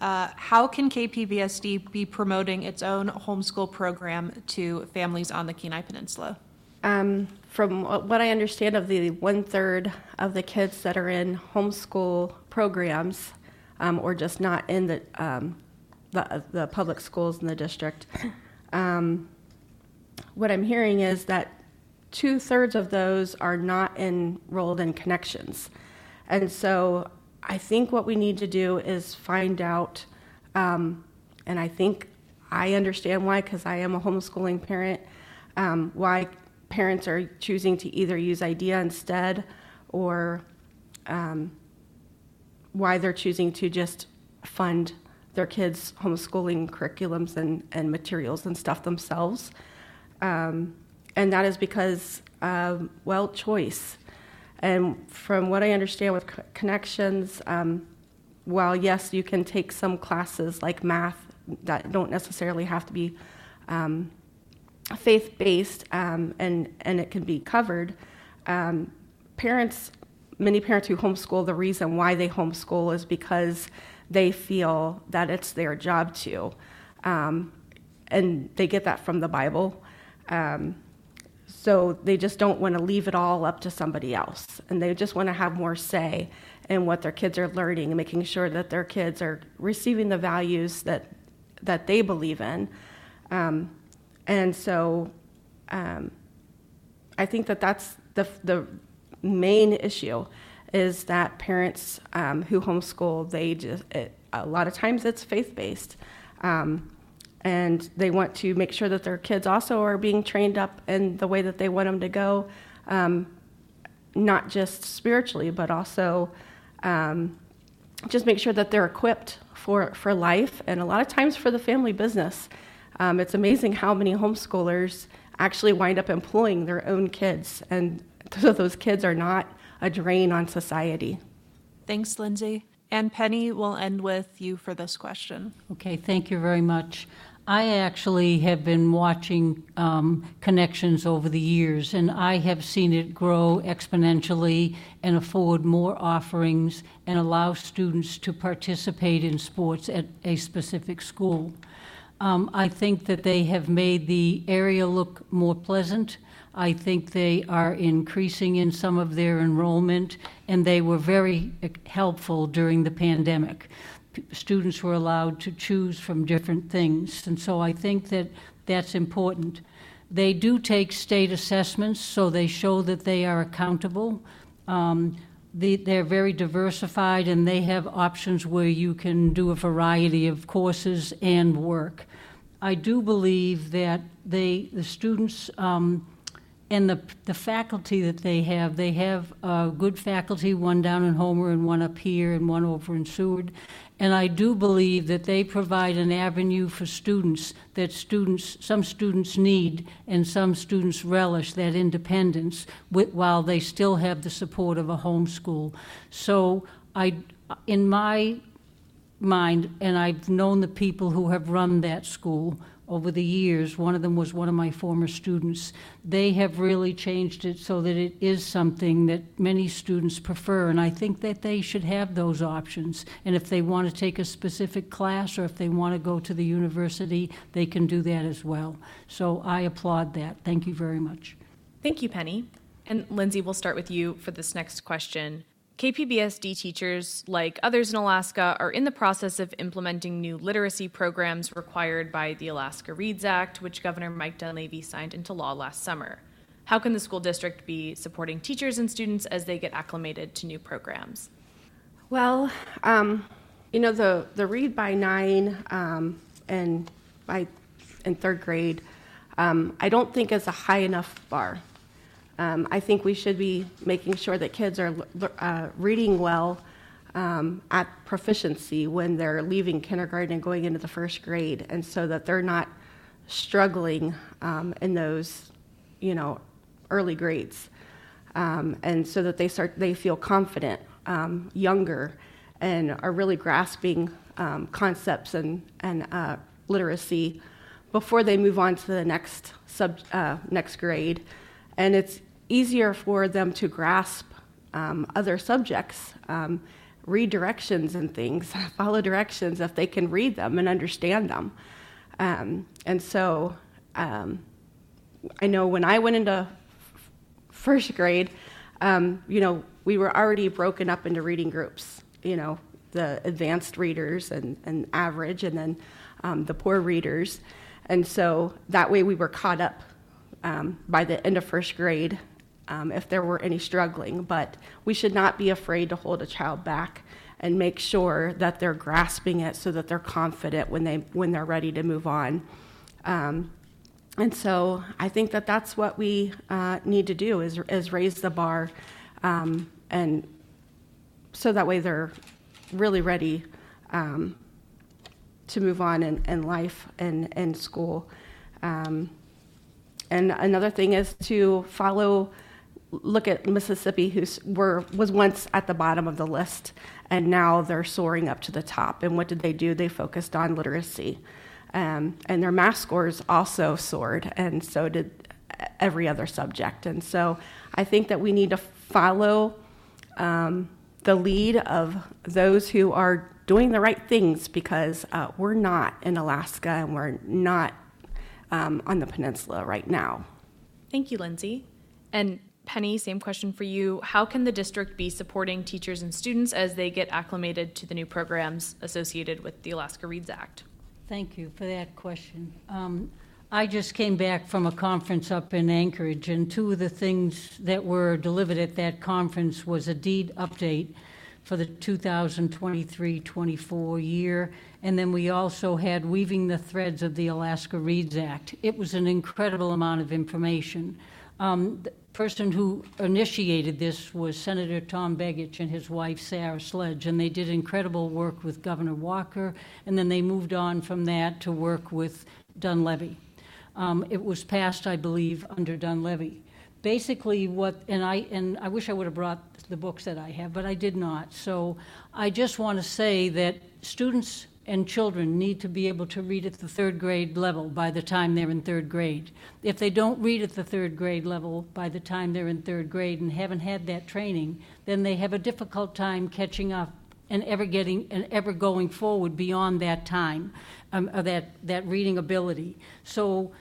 Uh, how can KPBSD be promoting its own homeschool program to families on the Kenai Peninsula? Um, from what I understand of the one third of the kids that are in homeschool programs, um, or just not in the, um, the, the public schools in the district, um, what I'm hearing is that two thirds of those are not enrolled in connections. And so I think what we need to do is find out, um, and I think I understand why, because I am a homeschooling parent, um, why parents are choosing to either use IDEA instead or um, why they're choosing to just fund their kids' homeschooling curriculums and, and materials and stuff themselves. Um, and that is because, well, choice. And from what I understand with connections, um, while yes, you can take some classes like math that don't necessarily have to be um, faith based um, and, and it can be covered, um, parents, many parents who homeschool, the reason why they homeschool is because they feel that it's their job to. Um, and they get that from the Bible. Um, so they just don't want to leave it all up to somebody else. And they just want to have more say in what their kids are learning and making sure that their kids are receiving the values that, that they believe in. Um, and so um, I think that that's the, the main issue is that parents um, who homeschool, they just, it, a lot of times it's faith based. Um, and they want to make sure that their kids also are being trained up in the way that they want them to go, um, not just spiritually, but also um, just make sure that they're equipped for, for life and a lot of times for the family business. Um, it's amazing how many homeschoolers actually wind up employing their own kids, and <laughs> so those kids are not a drain on society. Thanks, Lyndsey. And Penny we'll end with you for this question. Okay, thank you very much. I actually have been watching um, Connections over the years, and I have seen it grow exponentially and afford more offerings and allow students to participate in sports at a specific school. Um, I think that they have made the area look more pleasant. I think they are increasing in some of their enrollment, and they were very helpful during the pandemic. Students were allowed to choose from different things, and so I think that that's important. They do take state assessments, so they show that they are accountable. Um, the, they're very diversified and they have options where you can do a variety of courses and work. I do believe that they, the students um, and the, the faculty that they have, they have uh, good faculty, one down in Homer and one up here and one over in Seward. And I do believe that they provide an avenue for students that students, some students need and some students relish that independence with, while they still have the support of a homeschool. So I, in my mind, and I've known the people who have run that school over the years. One of them was one of my former students. They have really changed it so that it is something that many students prefer, and I think that they should have those options. And if they want to take a specific class or if they want to go to the university, they can do that as well. So I applaud that. Thank you very much. Thank you, Penny. And Lyndsey, we'll start with you for this next question. KPBSD teachers, like others in Alaska, are in the process of implementing new literacy programs required by the Alaska Reads Act, which Governor Mike Dunleavy signed into law last summer. How can the school district be supporting teachers and students as they get acclimated to new programs? Well, um, you know the the read by nine um, and by in third grade, um, I don't think is a high enough bar. Um, I think we should be making sure that kids are uh, reading well um, at proficiency when they're leaving kindergarten and going into the first grade, and so that they're not struggling um, in those, you know, early grades, um, and so that they start they feel confident um, younger and are really grasping um, concepts and and uh, literacy before they move on to the next sub uh, next grade. And it's easier for them to grasp um, other subjects, um, read directions and things, <laughs> follow directions if they can read them and understand them. Um, and so um, I know when I went into f- first grade, um, you know, we were already broken up into reading groups, you know, the advanced readers and, and average, and then um, the poor readers. And so that way we were caught up by the end of first grade um, if there were any struggling. But we should not be afraid to hold a child back and make sure that they're grasping it so that they're confident when they when they're ready to move on. Um, and so I think that that's what we uh, need to do is, is raise the bar, um, and so that way they're really ready um, to move on in, in life and in school. Um, and another thing is to follow, look at Mississippi, who were was once at the bottom of the list, and now they're soaring up to the top. And what did they do? They focused on literacy, um, and their math scores also soared, and so did every other subject. And so I think that we need to follow um, the lead of those who are doing the right things because uh, we're not in Alaska and we're not um, on the peninsula right now. Thank you, Lyndsey. And Penny, same question for you. How can the district be supporting teachers and students as they get acclimated to the new programs associated with the Alaska Reads Act? Thank you for that question. Um, I just came back from a conference up in Anchorage, and two of the things that were delivered at that conference was a deed update for the 2023 24 year, and then we also had Weaving the Threads of the Alaska Reads Act. It was an incredible amount of information. Um, person who initiated this was Senator Tom Begich and his wife Sarah Sledge, and they did incredible work with Governor Walker, and then they moved on from that to work with Dunleavy. Um, it was passed, I believe, under Dunleavy. Basically, what and I and I wish I would have brought the books that I have, but I did not. So I just want to say that students and children need to be able to read at the third grade level by the time they're in third grade. If they don't read at the third grade level by the time they're in third grade and haven't had that training, then they have a difficult time catching up and ever getting and ever going forward beyond that time, um, that that reading ability. So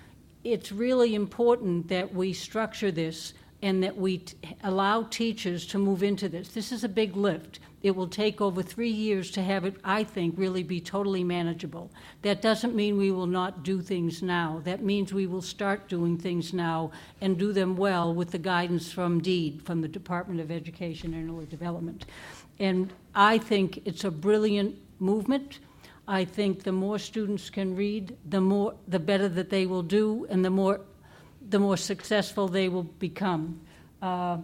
it's really important that we structure this and that we t- allow teachers to move into this. This is a big lift. It will take over three years to have it, I think, really be totally manageable. That doesn't mean we will not do things now. That means we will start doing things now and do them well with the guidance from DEED, from the Department of Education and Early Development. And I think it's a brilliant movement. I think the more students can read, the more the better that they will do, and the more the more successful they will become. Uh,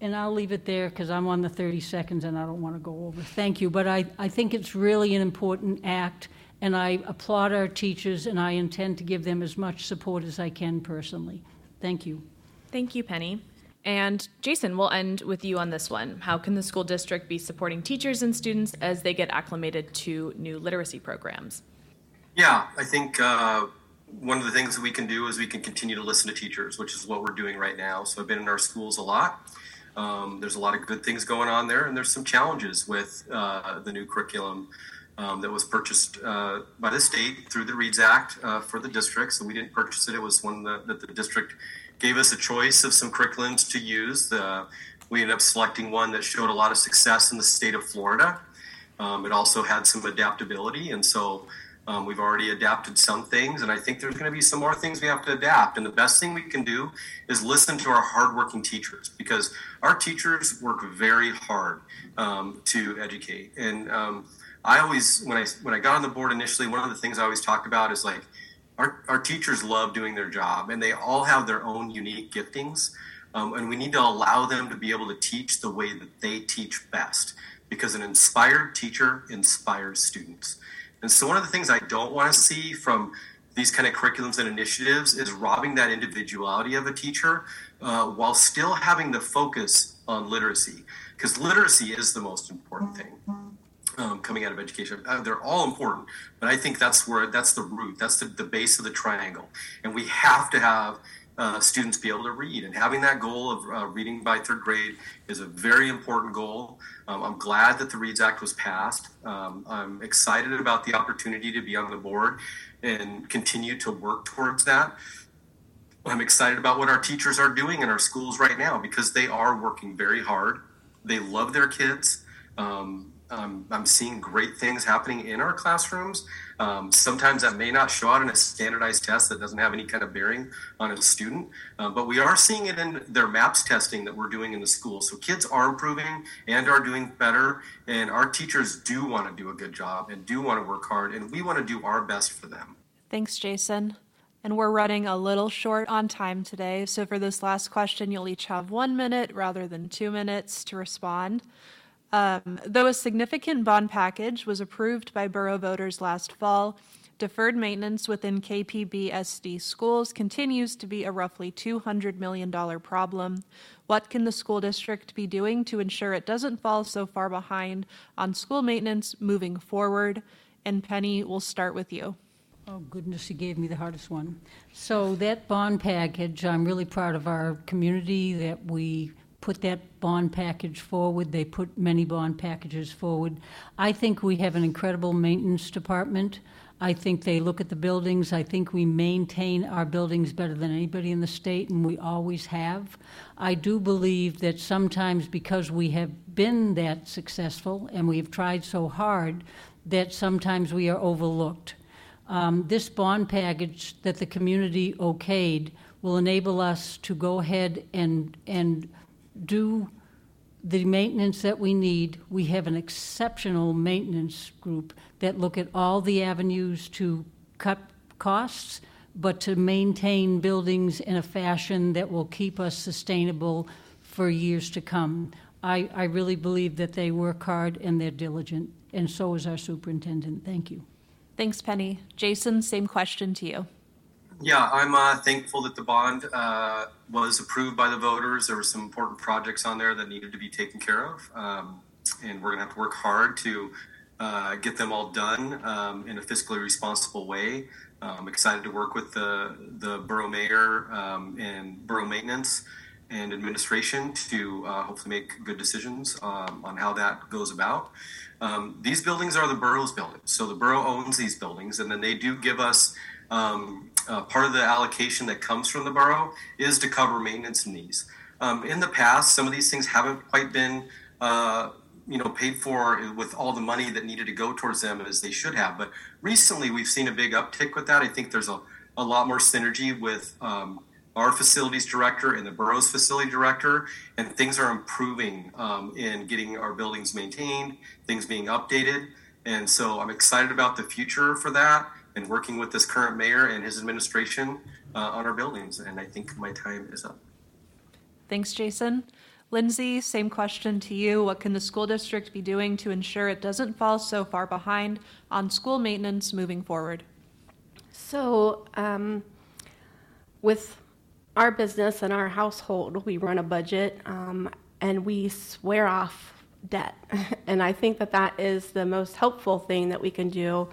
and I'll leave it there because I'm on the 30 seconds and I don't want to go over. Thank you. But I, I think it's really an important act, and I applaud our teachers, and I intend to give them as much support as I can personally. Thank you. Thank you, Penny. And Jason, we'll end with you on this one. How can the school district be supporting teachers and students as they get acclimated to new literacy programs? Yeah, I think uh, one of the things that we can do is we can continue to listen to teachers, which is what we're doing right now. So I've been in our schools a lot. Um, there's a lot of good things going on there, and there's some challenges with uh, the new curriculum um, that was purchased uh, by the state through the Reads Act uh, for the district. So we didn't purchase it; it was one that, that the district gave us a choice of some curriculums to use. we ended up selecting one that showed a lot of success in the state of Florida. Um, it also had some adaptability, and so um, we've already adapted some things, and I think there's going to be some more things we have to adapt. And the best thing we can do is listen to our hardworking teachers because our teachers work very hard um, to educate. And um, I always, when I when I got on the board initially, one of the things I always talked about is like our our teachers love doing their job, and they all have their own unique giftings. Um, and we need to allow them to be able to teach the way that they teach best because an inspired teacher inspires students. And so, one of the things I don't want to see from these kind of curriculums and initiatives is robbing that individuality of a teacher uh, while still having the focus on literacy, because literacy is the most important thing. Um, coming out of education, uh, they're all important, but I think that's where that's the root, that's the, the base of the triangle, and we have to have uh, students be able to read. And having that goal of uh, reading by third grade is a very important goal. Um, I'm glad that the READS Act was passed. Um, I'm excited about the opportunity to be on the board and continue to work towards that. I'm excited about what our teachers are doing in our schools right now because they are working very hard. They love their kids. Um, um, I'm seeing great things happening in our classrooms. Um, sometimes that may not show out in a standardized test that doesn't have any kind of bearing on a student, uh, but we are seeing it in their MAPS testing that we're doing in the school. So kids are improving and are doing better, and our teachers do want to do a good job and do want to work hard, and we want to do our best for them. Thanks, Jason. And we're running a little short on time today, so for this last question, you'll each have one minute rather than two minutes to respond. Um, though a significant bond package was approved by borough voters last fall, deferred maintenance within KPBSD schools continues to be a roughly $200 million problem. What can the school district be doing to ensure it doesn't fall so far behind on school maintenance moving forward? And Penny, we'll start with you. Oh, goodness, you gave me the hardest one. So, that bond package, I'm really proud of our community that we put that bond package forward. They put many bond packages forward. I think we have an incredible maintenance department. I think they look at the buildings. I think we maintain our buildings better than anybody in the state, and we always have. I do believe that sometimes because we have been that successful and we have tried so hard, that sometimes we are overlooked. Um, this bond package that the community okayed will enable us to go ahead and and do the maintenance that we need. We have an exceptional maintenance group that look at all the avenues to cut costs, but to maintain buildings in a fashion that will keep us sustainable for years to come. I, I really believe that they work hard and they're diligent, and so is our superintendent. Thank you. Thanks, Penny. Jason, same question to you. Yeah, I'm uh, thankful that the bond uh, was approved by the voters. There were some important projects on there that needed to be taken care of, um, and we're going to have to work hard to uh, get them all done um, in a fiscally responsible way. I'm excited to work with the the borough mayor um, and borough maintenance and administration to uh, hopefully make good decisions um, on how that goes about. Um, these buildings are the borough's buildings, so the borough owns these buildings, and then they do give us um, uh, part of the allocation that comes from the borough is to cover maintenance needs. Um, in the past, some of these things haven't quite been, uh, you know, paid for with all the money that needed to go towards them as they should have. But recently, we've seen a big uptick with that. I think there's a, a lot more synergy with um, our facilities director and the borough's facility director, and things are improving um, in getting our buildings maintained, things being updated. And so I'm excited about the future for that and working with this current mayor and his administration uh, on our buildings. And I think my time is up. Thanks, Jason. Lyndsey, same question to you. What can the school district be doing to ensure it doesn't fall so far behind on school maintenance moving forward? So, um, with our business and our household, we run a budget um, and we swear off debt. <laughs> and I think that that is the most helpful thing that we can do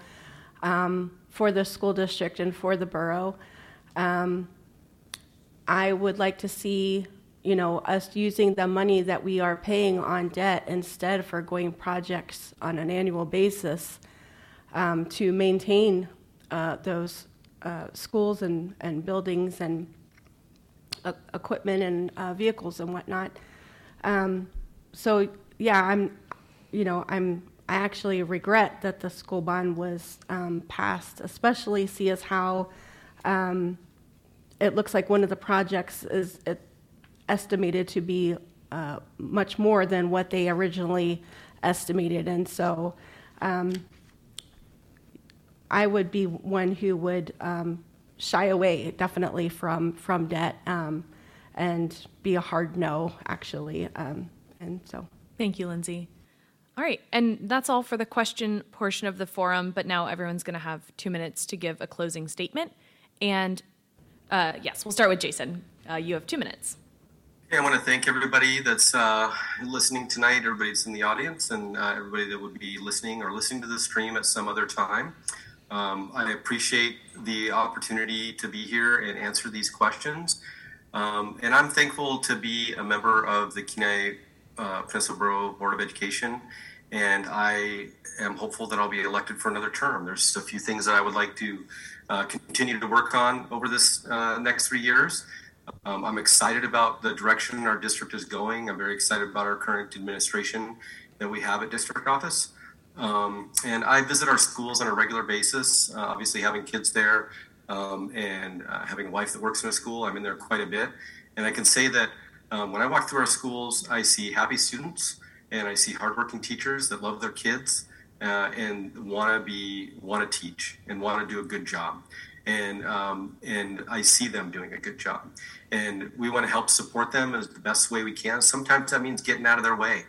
um, for the school district and for the borough. Um, I would like to see, you know, us using the money that we are paying on debt instead for going projects on an annual basis um, to maintain uh, those uh, schools and, and buildings and uh, equipment and uh, vehicles and whatnot. Um, so yeah, I'm, you know, I'm I actually regret that the school bond was um, passed, especially see as how um, it looks like one of the projects is estimated to be uh, much more than what they originally estimated. And so um, I would be one who would um, shy away definitely from, from debt um, and be a hard no, actually. Um, and so. Thank you, Lyndsey. All right. And that's all for the question portion of the forum. But now everyone's going to have two minutes to give a closing statement. And uh, yes, we'll start with Jason. Uh, you have two minutes. Hey, I want to thank everybody that's uh, listening tonight, everybody that's in the audience, and uh, everybody that would be listening or listening to the stream at some other time. Um, I appreciate the opportunity to be here and answer these questions. Um, and I'm thankful to be a member of the Kenai uh, Peninsula Borough Board of Education and I am hopeful that I'll be elected for another term. There's a few things that I would like to uh, continue to work on over this uh, next three years. Um, I'm excited about the direction our district is going. I'm very excited about our current administration that we have at district office. Um, and I visit our schools on a regular basis, uh, obviously having kids there um, and uh, having a wife that works in a school. I'm in there quite a bit. And I can say that um, when I walk through our schools, I see happy students and I see hardworking teachers that love their kids uh, and want to be want to teach and want to do a good job. And um, and I see them doing a good job, and we want to help support them as the best way we can. Sometimes that means getting out of their way.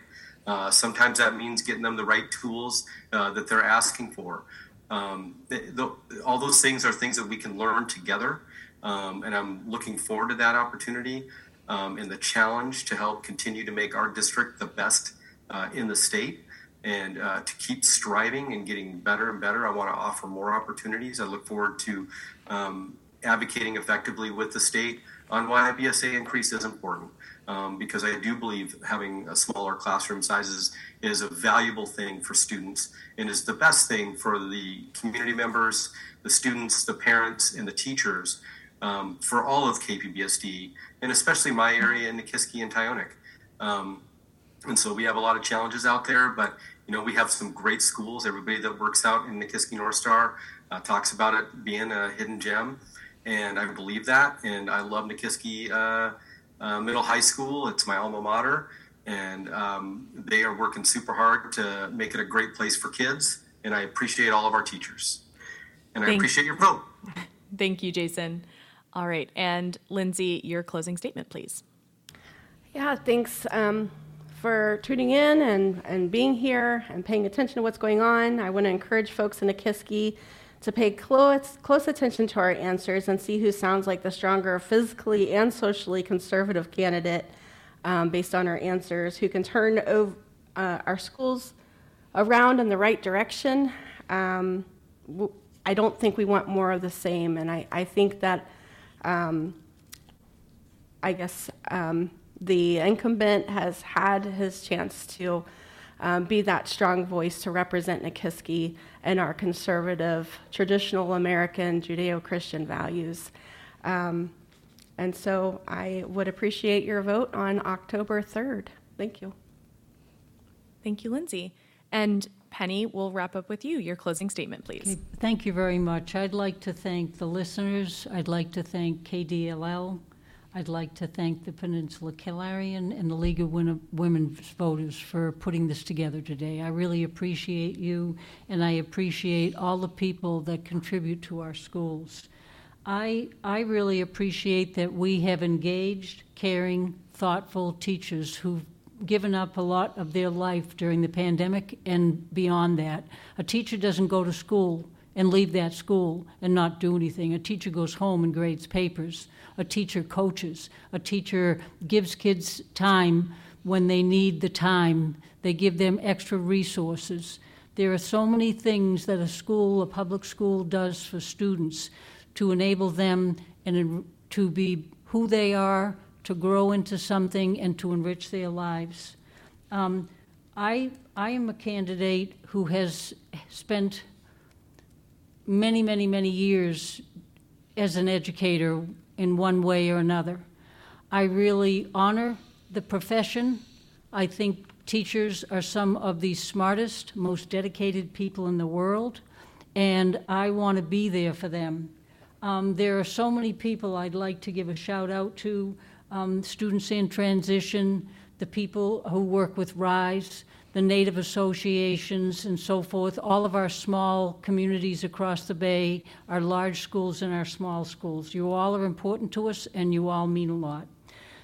Uh, sometimes that means getting them the right tools uh, that they're asking for. Um, the, the, all those things are things that we can learn together, um, and I'm looking forward to that opportunity um, and the challenge to help continue to make our district the best uh, in the state and uh, to keep striving and getting better and better. I want to offer more opportunities. I look forward to um, advocating effectively with the state on why a BSA increase is important. Um, because I do believe having a smaller classroom sizes is a valuable thing for students and is the best thing for the community members, the students, the parents, and the teachers um, for all of KPBSD, and especially my area in Nikiski and Tyonek. Um, and so we have a lot of challenges out there, but you know we have some great schools. Everybody that works out in Nikiski North Star uh, talks about it being a hidden gem, and I believe that. And I love Nikiski uh, uh, Middle High School. It's my alma mater, and um, they are working super hard to make it a great place for kids. And I appreciate all of our teachers, and I appreciate your vote. <laughs> Thank you, Jason. All right, and Lyndsey, your closing statement, please. Yeah, thanks um, for tuning in and, and being here and paying attention to what's going on. I want to encourage folks in Nikiski to pay close, close attention to our answers and see who sounds like the stronger physically and socially conservative candidate um, based on our answers, who can turn uh, our schools around in the right direction. Um, I don't think we want more of the same, and I, I think that um, I guess um, the incumbent has had his chance to um, be that strong voice to represent Nikiski and our conservative, traditional American Judeo Christian values. Um, and so I would appreciate your vote on October 3rd. Thank you. Thank you, Lyndsey. And Penny, we'll wrap up with you. Your closing statement, please. Okay, thank you very much. I'd like to thank the listeners. I'd like to thank KDLL. I'd like to thank the Peninsula Clarion and the League of Women's Voters for putting this together today. I really appreciate you, and I appreciate all the people that contribute to our schools. I, I really appreciate that we have engaged, caring, thoughtful teachers who've given up a lot of their life during the pandemic and beyond that. A teacher doesn't go to school and leave that school and not do anything. A teacher goes home and grades papers. A teacher coaches. A teacher gives kids time when they need the time. They give them extra resources. There are so many things that a school, a public school, does for students to enable them and to be who they are, to grow into something, and to enrich their lives. Um, I, I am a candidate who has spent many, many, many years as an educator in one way or another. I really honor the profession. I think teachers are some of the smartest, most dedicated people in the world, and I want to be there for them. Um, there are so many people I'd like to give a shout out to um, students in transition, the people who work with RISE, the Native associations, and so forth, all of our small communities across the Bay, our large schools and our small schools. You all are important to us, and you all mean a lot.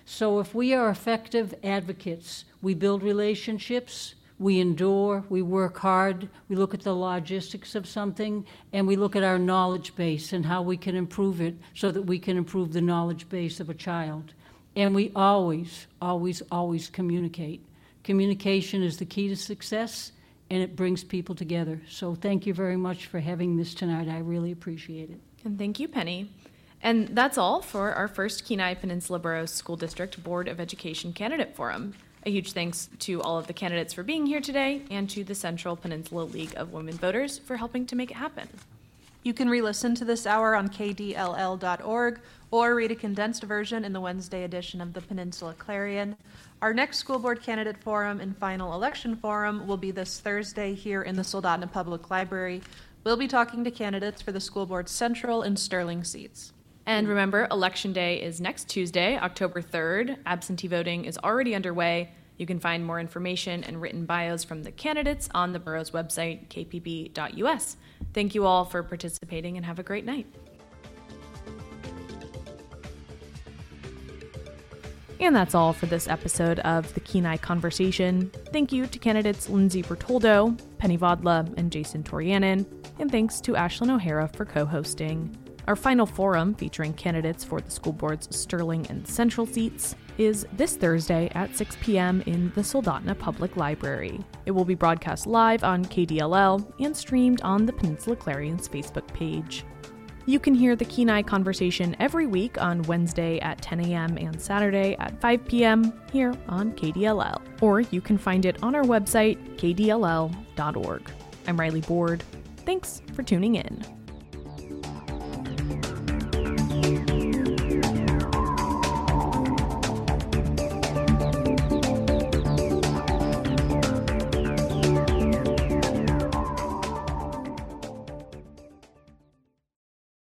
So, if we are effective advocates, we build relationships, we endure, we work hard, we look at the logistics of something, and we look at our knowledge base and how we can improve it so that we can improve the knowledge base of a child. And we always, always, always communicate. Communication is the key to success, and it brings people together. So thank you very much for having this tonight. I really appreciate it. And thank you, Penny. And that's all for our first Kenai Peninsula Borough School District Board of Education Candidate Forum. A huge thanks to all of the candidates for being here today and to the Central Peninsula League of Women Voters for helping to make it happen. You can re listen to this hour on kdll.org or read a condensed version in the Wednesday edition of the Peninsula Clarion. Our next school board candidate forum and final election forum will be this Thursday here in the Soldotna Public Library. We'll be talking to candidates for the school board central and Sterling seats. And remember, Election Day is next Tuesday, October 3rd. Absentee voting is already underway. You can find more information and written bios from the candidates on the borough's website, kpb.us. Thank you all for participating and have a great night. And that's all for this episode of the Kenai Conversation. Thank you to candidates Lyndsey Bertoldo, Penny Vadla, and Jason Tauriainen, and thanks to Ashlyn O'Hara for co hosting. Our final forum, featuring candidates for the school board's Sterling and Central seats, is this Thursday at 6 p.m. in the Soldotna Public Library. It will be broadcast live on KDLL and streamed on the Peninsula Clarion's Facebook page. You can hear the Kenai conversation every week on Wednesday at 10 a.m. and Saturday at 5 p.m. here on KDLL. Or you can find it on our website, kdll.org. I'm Riley Board. Thanks for tuning in.